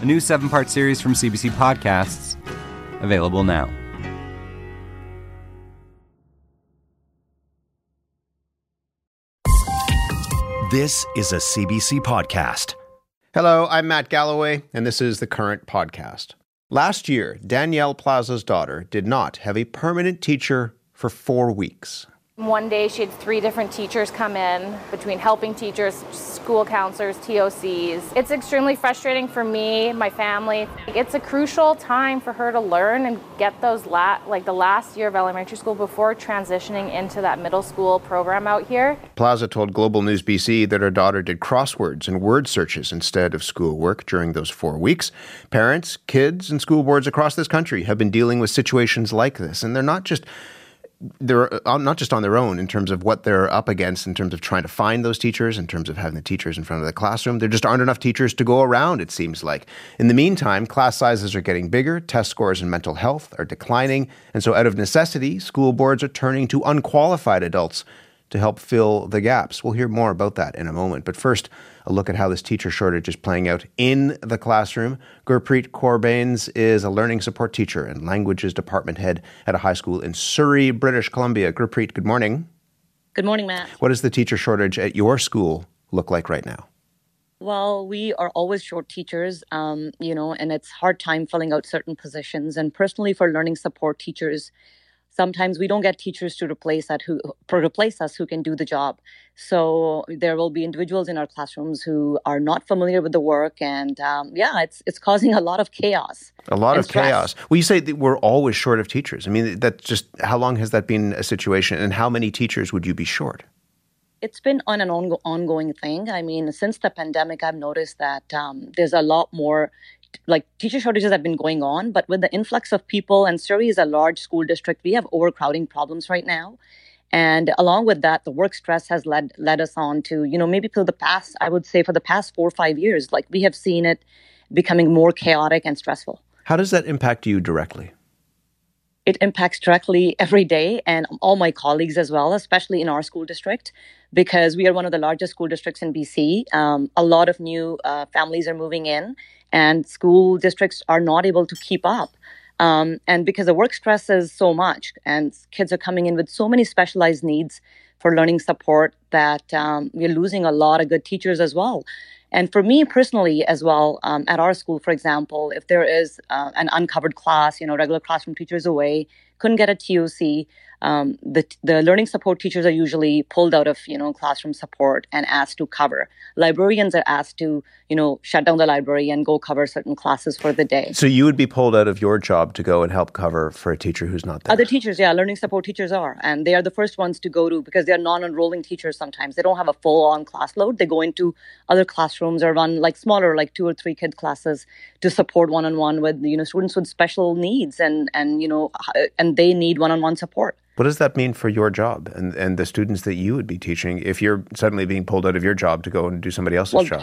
A new seven part series from CBC Podcasts, available now. This is a CBC podcast. Hello, I'm Matt Galloway, and this is the current podcast. Last year, Danielle Plaza's daughter did not have a permanent teacher for four weeks. One day she had three different teachers come in between helping teachers, school counselors, TOCs. It's extremely frustrating for me, my family. It's a crucial time for her to learn and get those la- like the last year of elementary school before transitioning into that middle school program out here. Plaza told Global News BC that her daughter did crosswords and word searches instead of schoolwork during those 4 weeks. Parents, kids, and school boards across this country have been dealing with situations like this, and they're not just they're uh, not just on their own in terms of what they're up against in terms of trying to find those teachers in terms of having the teachers in front of the classroom. There just aren't enough teachers to go around it seems like. In the meantime class sizes are getting bigger test scores in mental health are declining and so out of necessity school boards are turning to unqualified adults to help fill the gaps we'll hear more about that in a moment but first a look at how this teacher shortage is playing out in the classroom. Gurpreet Kaur Bains is a learning support teacher and languages department head at a high school in Surrey, British Columbia. Gurpreet, good morning. Good morning, Matt. What does the teacher shortage at your school look like right now? Well, we are always short teachers, um, you know, and it's hard time filling out certain positions. And personally, for learning support teachers, sometimes we don't get teachers to replace that who replace us who can do the job so there will be individuals in our classrooms who are not familiar with the work and um, yeah it's it's causing a lot of chaos a lot of stress. chaos well you say that we're always short of teachers i mean that's just how long has that been a situation and how many teachers would you be short it's been on an ongoing thing. I mean, since the pandemic, I've noticed that um, there's a lot more like teacher shortages have been going on, but with the influx of people, and Surrey is a large school district, we have overcrowding problems right now. And along with that, the work stress has led led us on to, you know, maybe for the past, I would say for the past four or five years, like we have seen it becoming more chaotic and stressful. How does that impact you directly? It impacts directly every day and all my colleagues as well, especially in our school district, because we are one of the largest school districts in BC. Um, a lot of new uh, families are moving in, and school districts are not able to keep up. Um, and because the work stress is so much, and kids are coming in with so many specialized needs for learning support, that um, we're losing a lot of good teachers as well. And for me personally, as well, um, at our school, for example, if there is uh, an uncovered class, you know, regular classroom teachers away, couldn't get a TOC, um, the the learning support teachers are usually pulled out of you know classroom support and asked to cover. Librarians are asked to you know shut down the library and go cover certain classes for the day. So you would be pulled out of your job to go and help cover for a teacher who's not there. Other teachers, yeah, learning support teachers are, and they are the first ones to go to because they are non-enrolling teachers. Sometimes they don't have a full-on class load. They go into other classrooms or run like smaller, like two or three kid classes to support one-on-one with you know students with special needs and and you know and they need one-on-one support. What does that mean for your job and, and the students that you would be teaching if you're suddenly being pulled out of your job to go and do somebody else's well, job?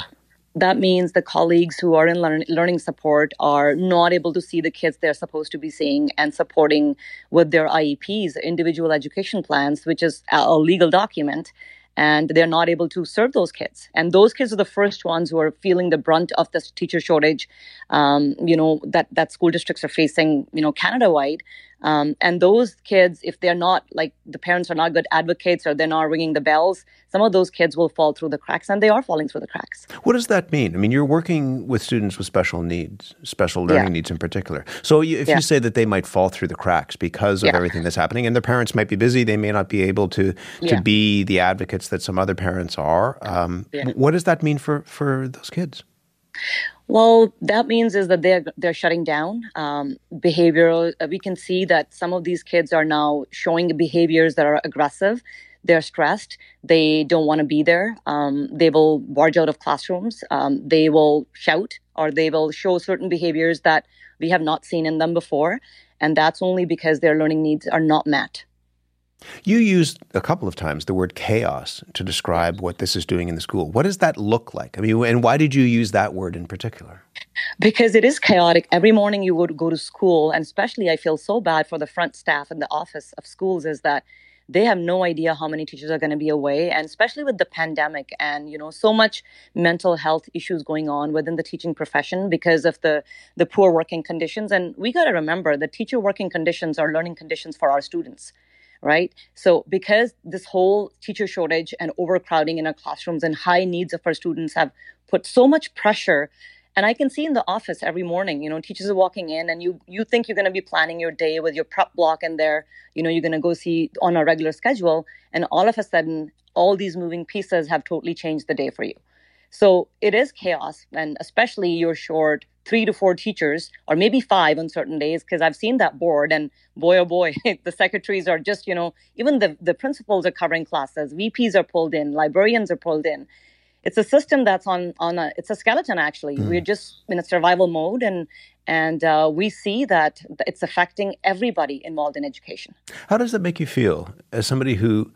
That means the colleagues who are in learn, learning support are not able to see the kids they're supposed to be seeing and supporting with their IEPs, individual education plans, which is a legal document and they're not able to serve those kids. And those kids are the first ones who are feeling the brunt of this teacher shortage, um, you know, that, that school districts are facing, you know, Canada-wide. Um, and those kids, if they're not like the parents are not good advocates or they're not ringing the bells, some of those kids will fall through the cracks, and they are falling through the cracks. What does that mean? I mean, you're working with students with special needs, special learning yeah. needs in particular. So if yeah. you say that they might fall through the cracks because of yeah. everything that's happening, and their parents might be busy, they may not be able to to be the advocates that some other parents are. Um, what does that mean for for those kids? Well, that means is that they're they're shutting down um, behavioral. Uh, we can see that some of these kids are now showing behaviors that are aggressive. They're stressed. They don't want to be there. Um, they will barge out of classrooms. Um, they will shout or they will show certain behaviors that we have not seen in them before. And that's only because their learning needs are not met. You used a couple of times the word chaos to describe what this is doing in the school. What does that look like? I mean, and why did you use that word in particular? Because it is chaotic. Every morning you would go to school, and especially I feel so bad for the front staff in the office of schools is that they have no idea how many teachers are going to be away and especially with the pandemic and you know so much mental health issues going on within the teaching profession because of the the poor working conditions and we got to remember the teacher working conditions are learning conditions for our students right? So because this whole teacher shortage and overcrowding in our classrooms and high needs of our students have put so much pressure and i can see in the office every morning you know teachers are walking in and you you think you're going to be planning your day with your prep block in there you know you're going to go see on a regular schedule and all of a sudden all these moving pieces have totally changed the day for you so it is chaos and especially you're short three to four teachers or maybe five on certain days because i've seen that board and boy oh boy the secretaries are just you know even the, the principals are covering classes vps are pulled in librarians are pulled in. It's a system that's on on a it's a skeleton actually. Mm. we're just in a survival mode and and uh, we see that it's affecting everybody involved in education. How does that make you feel as somebody who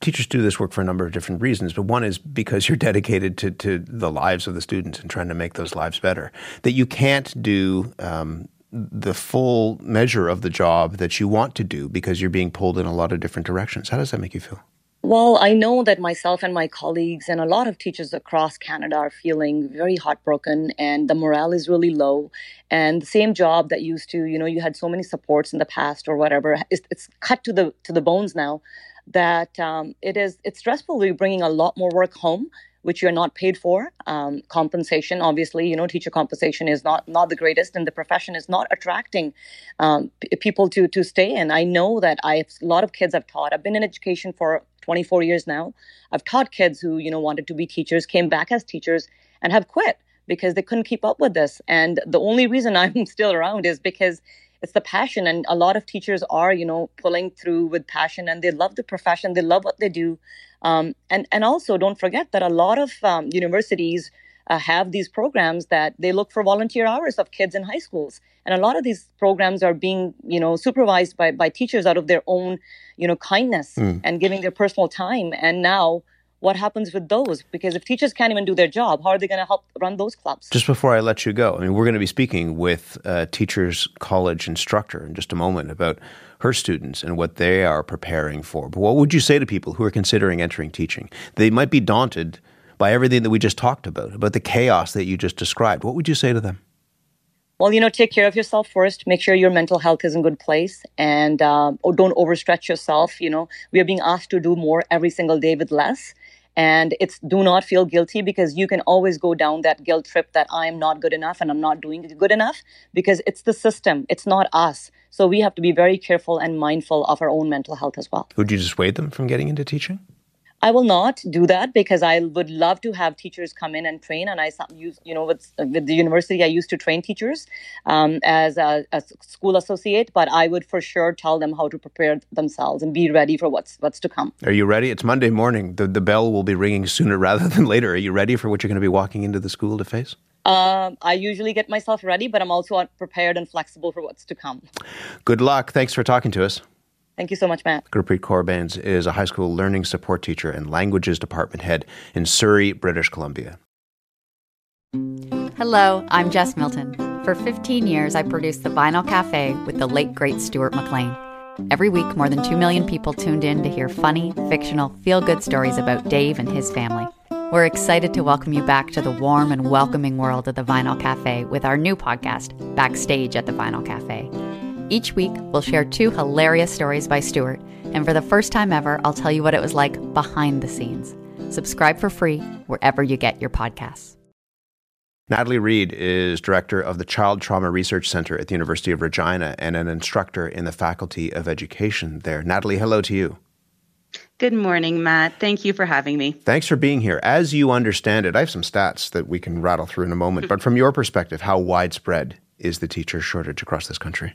teachers do this work for a number of different reasons, but one is because you're dedicated to, to the lives of the students and trying to make those lives better. That you can't do um, the full measure of the job that you want to do because you're being pulled in a lot of different directions. How does that make you feel? Well, I know that myself and my colleagues and a lot of teachers across Canada are feeling very heartbroken and the morale is really low. And the same job that used to, you know, you had so many supports in the past or whatever, it's, it's cut to the to the bones now that um, it is it's stressful you're bringing a lot more work home which you're not paid for um, compensation obviously you know teacher compensation is not not the greatest and the profession is not attracting um, p- people to to stay. In i know that i a lot of kids i've taught. I've been in education for 24 years now. I've taught kids who you know wanted to be teachers came back as teachers and have quit because they couldn't keep up with this. And the only reason i'm still around is because it's the passion and a lot of teachers are you know pulling through with passion and they love the profession they love what they do. Um, and and also don't forget that a lot of um, universities uh, have these programs that they look for volunteer hours of kids in high schools. And a lot of these programs are being you know supervised by by teachers out of their own you know kindness mm. and giving their personal time. And now what happens with those? Because if teachers can't even do their job, how are they going to help run those clubs? Just before I let you go, I mean, we're going to be speaking with a teachers college instructor in just a moment about her students and what they are preparing for. But what would you say to people who are considering entering teaching? They might be daunted by everything that we just talked about, about the chaos that you just described. What would you say to them? Well, you know, take care of yourself first. Make sure your mental health is in good place, and uh, don't overstretch yourself. You know, we are being asked to do more every single day with less. And it's do not feel guilty because you can always go down that guilt trip that i'm not good enough and i'm not doing good enough because it's the system. It's not us. So we have to be very careful and mindful of our own mental health as well. Would you dissuade them from getting into teaching I will not do that because I would love to have teachers come in and train. And I use, you know, with, with the university, I used to train teachers um, as a, a, school associate. But I would for sure tell them how to prepare themselves and be ready for what's what's to come. Are you ready? It's Monday morning. The the bell will be ringing sooner rather than later. Are you ready for what you're going to be walking into the school to face? Um, I usually get myself ready, but I'm also prepared and flexible for what's to come. Good luck. Thanks for talking to us. Thank you so much, Matt. Gurpreet Kaur Bains is a high school learning support teacher and languages department head in Surrey, British Columbia. Hello, I'm Jess Milton. For 15 years, I produced The Vinyl Cafe with the late, great Stuart McLean. Every week, more than 2 million people tuned in to hear funny, fictional, feel good stories about Dave and his family. We're excited to welcome you back to the warm and welcoming world of the Vinyl Cafe with our new podcast, Backstage at the Vinyl Cafe. Each week, we'll share two hilarious stories by Stuart, and for the first time ever, I'll tell you what it was like behind the scenes. Subscribe for free wherever you get your podcasts. Natalie Reid is director of the Child Trauma Research Center at the University of Regina and an instructor in the Faculty of Education there. Natalie, hello to you. Good morning, Matt. Thank you for having me. Thanks for being here. As you understand it, I have some stats that we can rattle through in a moment, hmm. but from your perspective, how widespread is the teacher shortage across this country?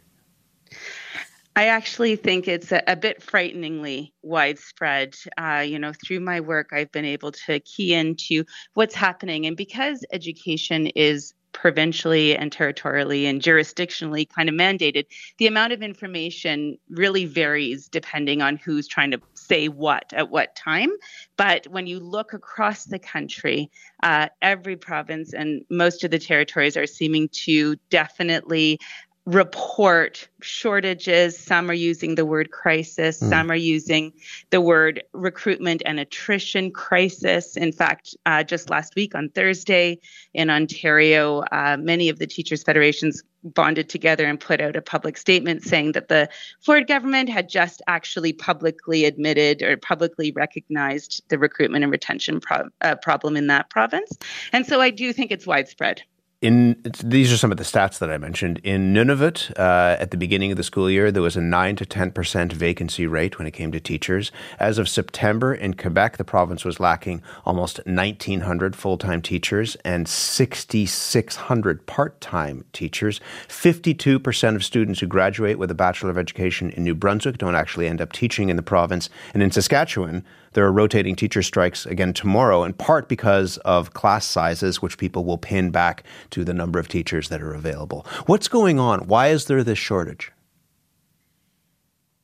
I actually think it's a, a bit frighteningly widespread. Uh, you know, through my work, I've been able to key into what's happening. And because education is provincially and territorially and jurisdictionally kind of mandated, the amount of information really varies depending on who's trying to say what at what time. But when you look across the country, uh, every province and most of the territories are seeming to definitely report shortages. Some are using the word crisis. Mm. Some are using the word recruitment and attrition crisis. In fact, uh, just last week on Thursday in Ontario, uh, many of the teachers' federations bonded together and put out a public statement saying that the Ford government had just actually publicly admitted or publicly recognized the recruitment and retention pro- uh, problem in that province. And so I do think it's widespread in these are some of the stats that I mentioned. In Nunavut, uh, at the beginning of the school year, there was a nine to ten percent vacancy rate when it came to teachers. As of September, in Quebec, the province was lacking almost 1,900 full-time teachers and 6,600 part-time teachers. 52 percent of students who graduate with a bachelor of education in New Brunswick don't actually end up teaching in the province, and in Saskatchewan. There are rotating teacher strikes again tomorrow, in part because of class sizes, which people will pin back to the number of teachers that are available. What's going on? Why is there this shortage?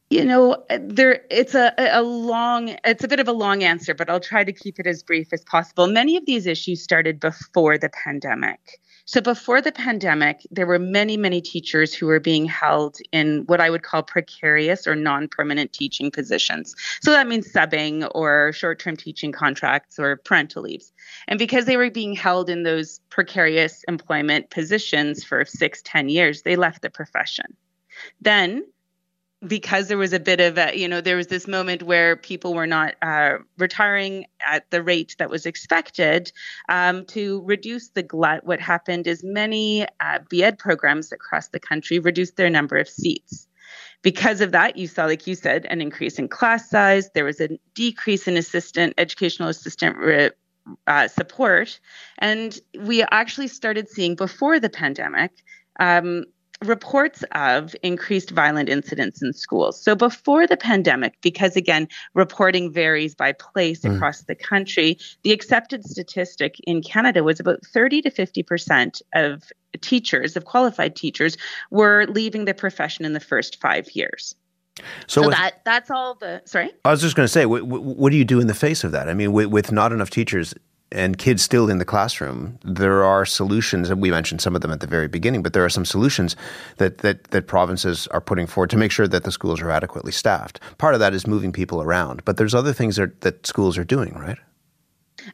You know, there it's a, a long it's a bit of a long answer, but I'll try to keep it as brief as possible. Many of these issues started before the pandemic. So before the pandemic, there were many, many teachers who were being held in what I would call precarious or non permanent teaching positions. So that means subbing or short term teaching contracts or parental leaves. And because they were being held in those precarious employment positions for six, ten years, they left the profession. Then because there was a bit of a, you know, there was this moment where people were not uh, retiring at the rate that was expected. Um, to reduce the glut, what happened is many uh, BEd programs across the country reduced their number of seats. Because of that, you saw, like you said, an increase in class size. There was a decrease in assistant, educational assistant re- uh, support. And we actually started seeing before the pandemic um, reports of increased violent incidents in schools. So before the pandemic, because again, reporting varies by place mm. across the country, the accepted statistic in Canada was about 30 to 50% of teachers, of qualified teachers, were leaving the profession in the first five years. So, so with, that that's all the sorry. I was just going to say, what, what, do you do in the face of that? I mean, with, with not enough teachers, and kids still in the classroom, there are solutions, and we mentioned some of them at the very beginning, but there are some solutions that, that, that provinces are putting forward to make sure that the schools are adequately staffed. Part of that is moving people around, but there's other things that, that schools are doing, right?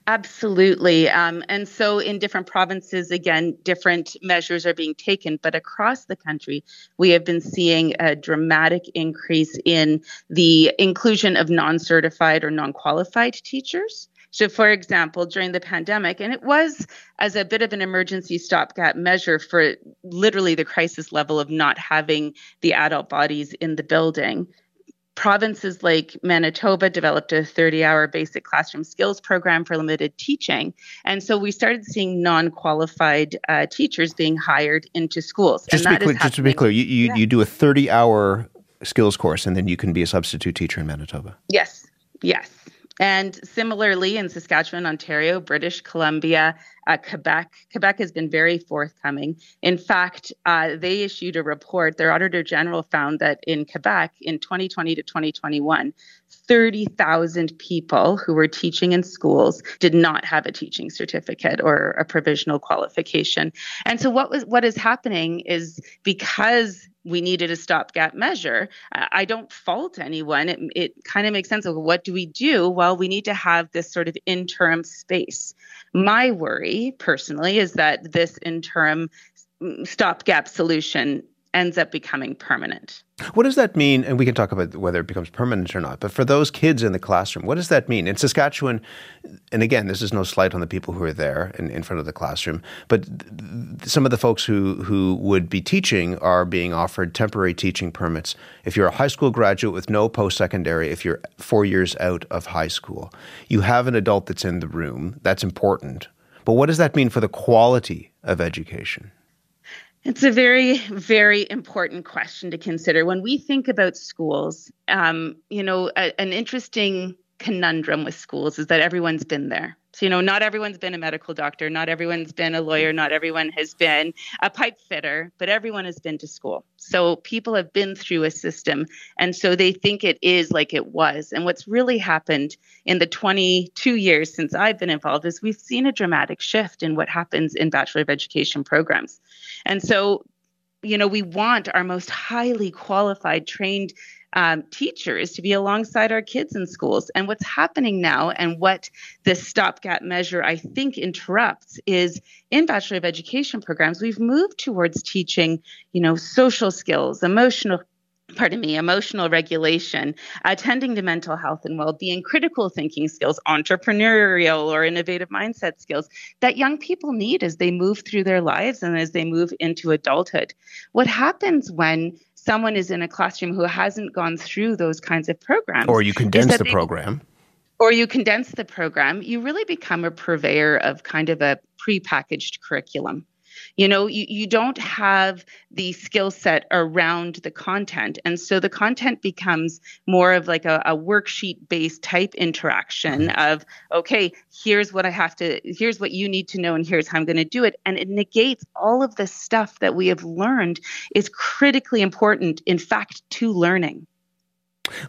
Absolutely. Um, and so in different provinces, again, different measures are being taken. But across the country, we have been seeing a dramatic increase in the inclusion of non certified or non qualified teachers. So, for example, during the pandemic, and it was as a bit of an emergency stopgap measure for literally the crisis level of not having the adult bodies in the building. Provinces like Manitoba developed a 30 hour basic classroom skills program for limited teaching. And so we started seeing non qualified uh, teachers being hired into schools. Just, to be, clear, just to be clear, you, you, yeah. you do a 30 hour skills course and then you can be a substitute teacher in Manitoba. Yes, yes. And similarly, in Saskatchewan, Ontario, British Columbia, uh, Quebec, Quebec has been very forthcoming. In fact, uh, they issued a report. Their Auditor General found that in Quebec, in 2020 to 2021, 30,000 people who were teaching in schools did not have a teaching certificate or a provisional qualification. And so, what was what is happening is because we needed a stopgap measure. I don't fault anyone. It, it kind of makes sense of what do we do? Well, we need to have this sort of interim space. My worry personally is that this interim mm, stopgap solution ends up becoming permanent. What does that mean? And we can talk about whether it becomes permanent or not. But for those kids in the classroom, what does that mean? In Saskatchewan, and again, this is no slight on the people who are there in, in front of the classroom, but th- some of the folks who, who would be teaching are being offered temporary teaching permits. If you're a high school graduate with no post secondary, if you're four years out of high school, you have an adult that's in the room. That's important. But what does that mean for the quality of education? It's a very, very important question to consider. When we think about schools, um, you know, a, an interesting conundrum with schools is that everyone's been there. So, you know, not everyone's been a medical doctor, not everyone's been a lawyer, not everyone has been a pipe fitter, but everyone has been to school. So people have been through a system. And so they think it is like it was. And what's really happened in the 22 years since I've been involved is we've seen a dramatic shift in what happens in Bachelor of Education programs. And so you know, we want our most highly qualified, trained um, teachers to be alongside our kids in schools. And what's happening now, and what this stopgap measure I think interrupts, is in Bachelor of Education programs, we've moved towards teaching, you know, social skills, emotional pardon me, emotional regulation, attending to mental health and well being, critical thinking skills, entrepreneurial or innovative mindset skills that young people need as they move through their lives and as they move into adulthood. What happens when someone is in a classroom who hasn't gone through those kinds of programs. Or you condense the they, program. Or you condense the program, you really become a purveyor of kind of a prepackaged curriculum. You know, you, you don't have the skill set around the content. And so the content becomes more of like a, a worksheet based type interaction mm-hmm. of, okay, here's what I have to, here's what you need to know, and here's how I'm going to do it. And it negates all of the stuff that we have learned is critically important, in fact, to learning.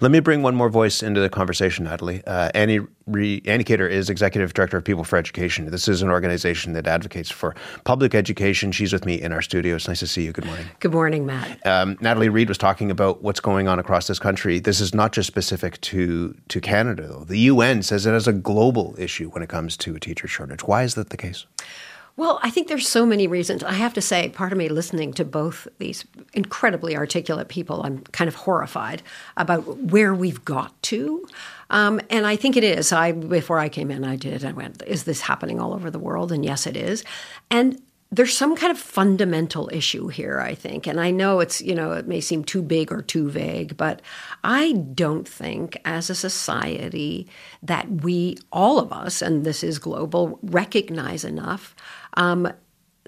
Let me bring one more voice into the conversation, Natalie. Uh, Annie, Re- Annie Kidder is Executive Director of People for Education. This is an organization that advocates for public education. She's with me in our studio. It's nice to see you. Good morning. Good morning, Matt. Um, Natalie Reid was talking about what's going on across this country. This is not just specific to, to Canada, though. The UN says it is a global issue when it comes to a teacher shortage. Why is that the case? Well, I think there's so many reasons. I have to say, part of me listening to both these incredibly articulate people, I'm kind of horrified about where we've got to. Um, and I think it is. I before I came in, I did. I went, "Is this happening all over the world?" And yes, it is. And there's some kind of fundamental issue here, I think. And I know it's, you know, it may seem too big or too vague, but I don't think as a society that we, all of us, and this is global, recognize enough um,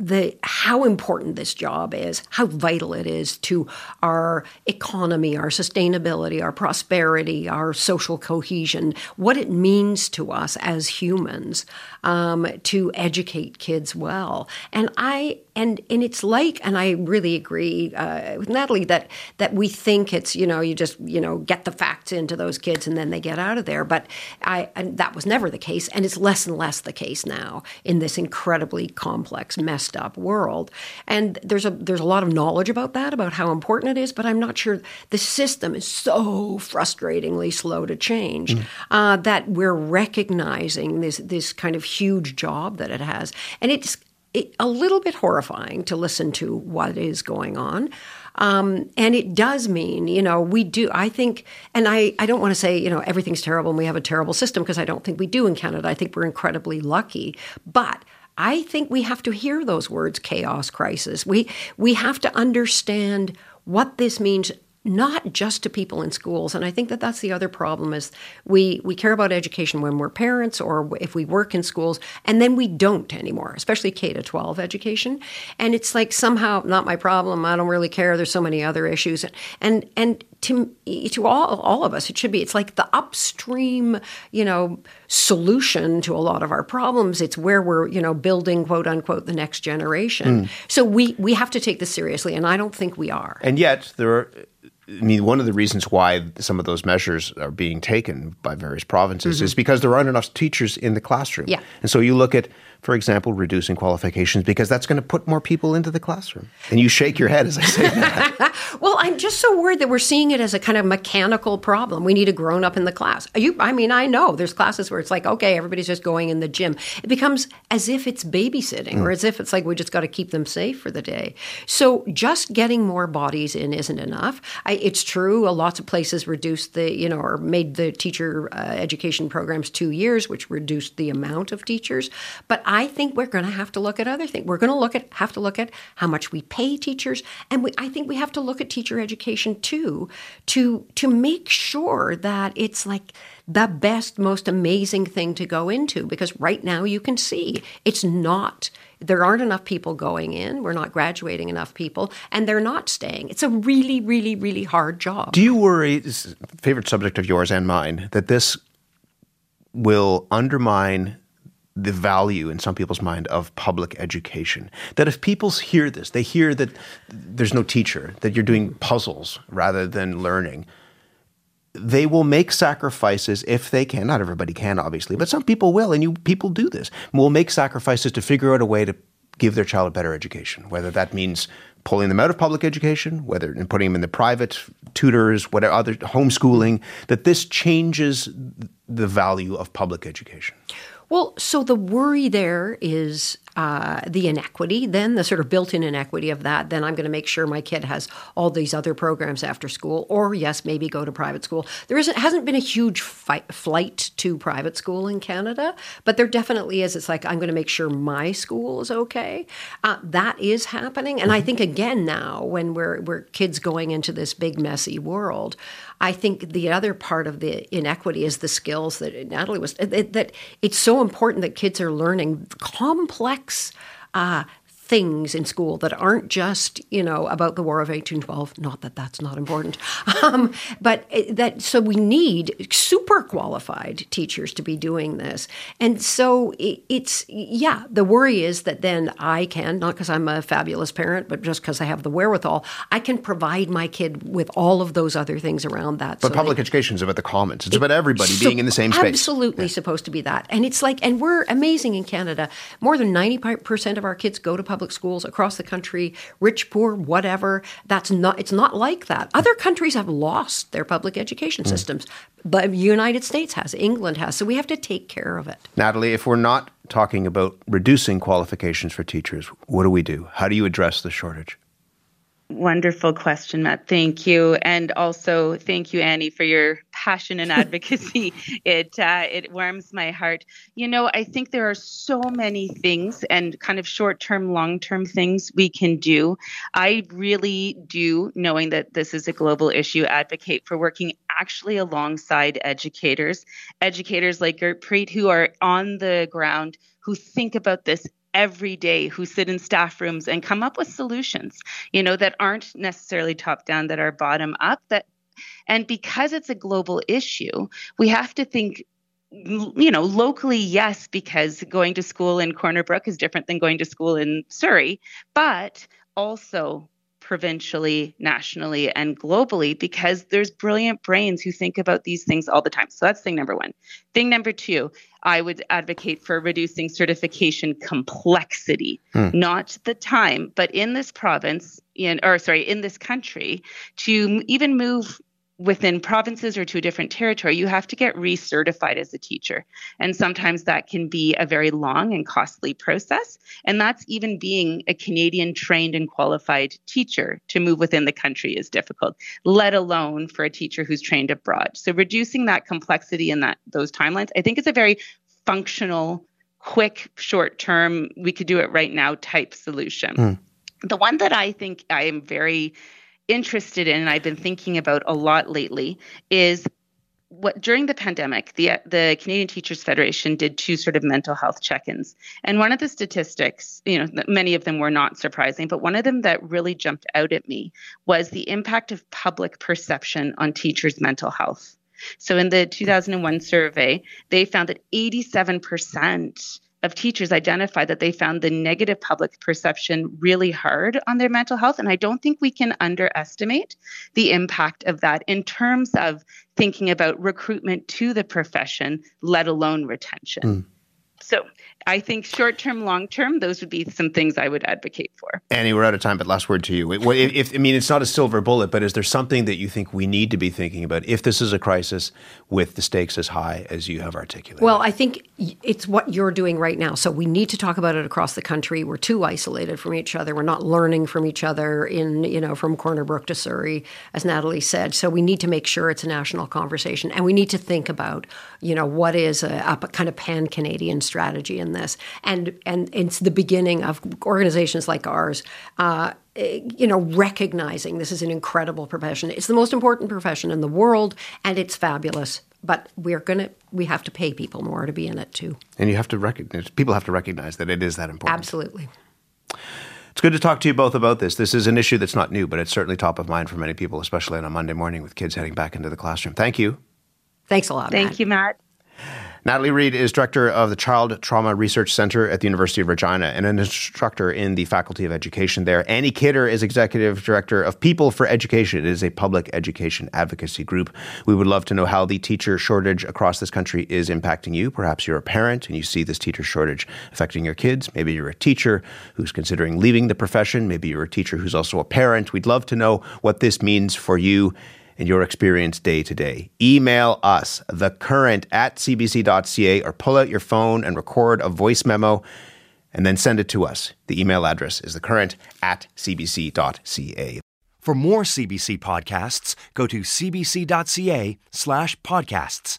the how important this job is, how vital it is to our economy, our sustainability, our prosperity, our social cohesion, what it means to us as humans um, to educate kids well. And I and and it's like, and I really agree uh, with Natalie that that we think it's you know you just you know get the facts into those kids and then they get out of there. But I that was never the case, and it's less and less the case now in this incredibly complex, messed up world. And there's a there's a lot of knowledge about that, about how important it is. But I'm not sure the system is so frustratingly slow to change mm. uh, that we're recognizing this this kind of huge job that it has, and it's it, a little bit horrifying to listen to what is going on. Um, and it does mean, you know, we do, I think, and I, I don't want to say, you know, everything's terrible and we have a terrible system because I don't think we do in Canada. I think we're incredibly lucky. But I think we have to hear those words chaos crisis. We we have to understand what this means not just to people in schools and i think that that's the other problem is we we care about education when we're parents or if we work in schools and then we don't anymore especially k to 12 education. And it's like somehow not my problem i don't really care there's so many other issues. And and to to all all of us it should be it's like the upstream you know solution to a lot of our problems. It's where we're you know building quote unquote the next generation. Mm. so we we have to take this seriously and i don't think we are. And yet there are I mean, one of the reasons why some of those measures are being taken by various provinces mm-hmm. is because there aren't enough teachers in the classroom. Yeah. And so you look at for example, reducing qualifications because that's going to put more people into the classroom. And you shake your head as I say that. well, I'm just so worried that we're seeing it as a kind of mechanical problem. We need a grown up in the class. You, I mean, I know there's classes where it's like, okay, everybody's just going in the gym. It becomes as if it's babysitting mm. or as if it's like we just got to keep them safe for the day. So just getting more bodies in isn't enough. I, it's true, lots of places reduced the, you know, or made the teacher uh, education programs two years, which reduced the amount of teachers. But I think we're going to have to look at other things. We're going to look at have to look at how much we pay teachers, and we, I think we have to look at teacher education too, to to make sure that it's like the best, most amazing thing to go into. Because right now you can see it's not there aren't enough people going in. We're not graduating enough people, and they're not staying. It's a really, really, really hard job. Do you worry, favorite subject of yours and mine, that this will undermine the value in some people's mind of public education. That if people hear this, they hear that there's no teacher, that you're doing puzzles rather than learning, they will make sacrifices if they can. Not everybody can, obviously, but some people will, and you people do this. Will make sacrifices to figure out a way to give their child a better education, whether that means pulling them out of public education, whether and putting them in the private tutors, whatever other homeschooling, that this changes the value of public education. Well, so the worry there is uh, the inequity, then the sort of built in inequity of that. Then I'm going to make sure my kid has all these other programs after school, or yes, maybe go to private school. There isn't, hasn't been a huge fight, flight to private school in Canada, but there definitely is. It's like, I'm going to make sure my school is okay. Uh, that is happening. And I think, again, now when we're, we're kids going into this big, messy world, I think the other part of the inequity is the skills that Natalie was that it's so important that kids are learning complex uh, things in school that aren't just you know about the War of 1812. Not that that's not important, um, but that so we need super qualified teachers to be doing this. And so it, it's yeah. The worry is that then I can not because I'm a fabulous parent, but just because I have the wherewithal, I can provide my kid with all of those other things around that. But so public education is about the commons. It's it, about everybody so being in the same space. Absolutely yeah. supposed to be that. And it's like, and we're amazing in Canada. More than ninety percent of our kids go to public public schools across the country, rich, poor, whatever. That's not. It's not like that. Other countries have lost their public education mm. systems, but the United States has, England has. So we have to take care of it. Natalie, if we're not talking about reducing qualifications for teachers, what do we do? How do you address the shortage? Wonderful question, Matt. Thank you, and also thank you, Annie, for your passion and advocacy. it uh, it warms my heart. You know, I think there are so many things and kind of short term, long term things we can do. I really do, knowing that this is a global issue, advocate for working actually alongside educators, educators like Gert Gurpreet who are on the ground who think about this every day who sit in staff rooms and come up with solutions you know that aren't necessarily top down that are bottom up that and because it's a global issue we have to think you know locally yes because going to school in corner brook is different than going to school in surrey but also provincially, nationally, and globally because there's brilliant brains who think about these things all the time. So that's thing number one. Thing number two, I would advocate for reducing certification complexity, hmm. not the time, but in this province, in or sorry, in this country, to even move within provinces or to a different territory, you have to get recertified as a teacher. And sometimes that can be a very long and costly process. And that's even being a Canadian trained and qualified teacher to move within the country is difficult, let alone for a teacher who's trained abroad. So reducing that complexity and that those timelines, I think is a very functional, quick, short term, we could do it right now type solution. Mm. The one that I think I am very interested in and I've been thinking about a lot lately is what during the pandemic the the Canadian Teachers Federation did two sort of mental health check-ins. And one of the statistics you know many of them were not surprising but one of them that really jumped out at me was the impact of public perception on teachers mental health. So in the 2001 survey they found that 87% of teachers identified that they found the negative public perception really hard on their mental health. And I don't think we can underestimate the impact of that in terms of thinking about recruitment to the profession, let alone retention. Mm. So I think short term, long term, those would be some things I would advocate for. Annie, we're out of time, but last word to you. If, if, I mean, it's not a silver bullet, but is there something that you think we need to be thinking about if this is a crisis with the stakes as high as you have articulated? Well, I think it's what you're doing right now. So we need to talk about it across the country. We're too isolated from each other. We're not learning from each other in, you know, from Corner Brook to Surrey, as Natalie said. So we need to make sure it's a national conversation, and we need to think about, you know, what is a, a kind of pan Canadian strategy in this, and and it's the beginning of organizations like ours. Uh, you know, recognizing this is an incredible profession. It's the most important profession in the world, and it's fabulous but we're going to we have to pay people more to be in it too. And you have to recognize people have to recognize that it is that important. Absolutely. It's good to talk to you both about this. This is an issue that's not new, but it's certainly top of mind for many people, especially on a Monday morning with kids heading back into the classroom. Thank you. Thanks a lot. Thank Matt. you, Matt. Natalie Reid is director of the Child Trauma Research Center at the University of Regina and an instructor in the Faculty of Education there. Annie Kidder is executive director of People for Education. It is a public education advocacy group. We would love to know how the teacher shortage across this country is impacting you. Perhaps you're a parent and you see this teacher shortage affecting your kids. Maybe you're a teacher who's considering leaving the profession. Maybe you're a teacher who's also a parent. We'd love to know what this means for you and your experience day to day. Email us, thecurrent at cbc.ca, or pull out your phone and record a voice memo and then send it to us. The email address is thecurrent at cbc.ca. For more CBC podcasts, go to cbc.ca slash podcasts.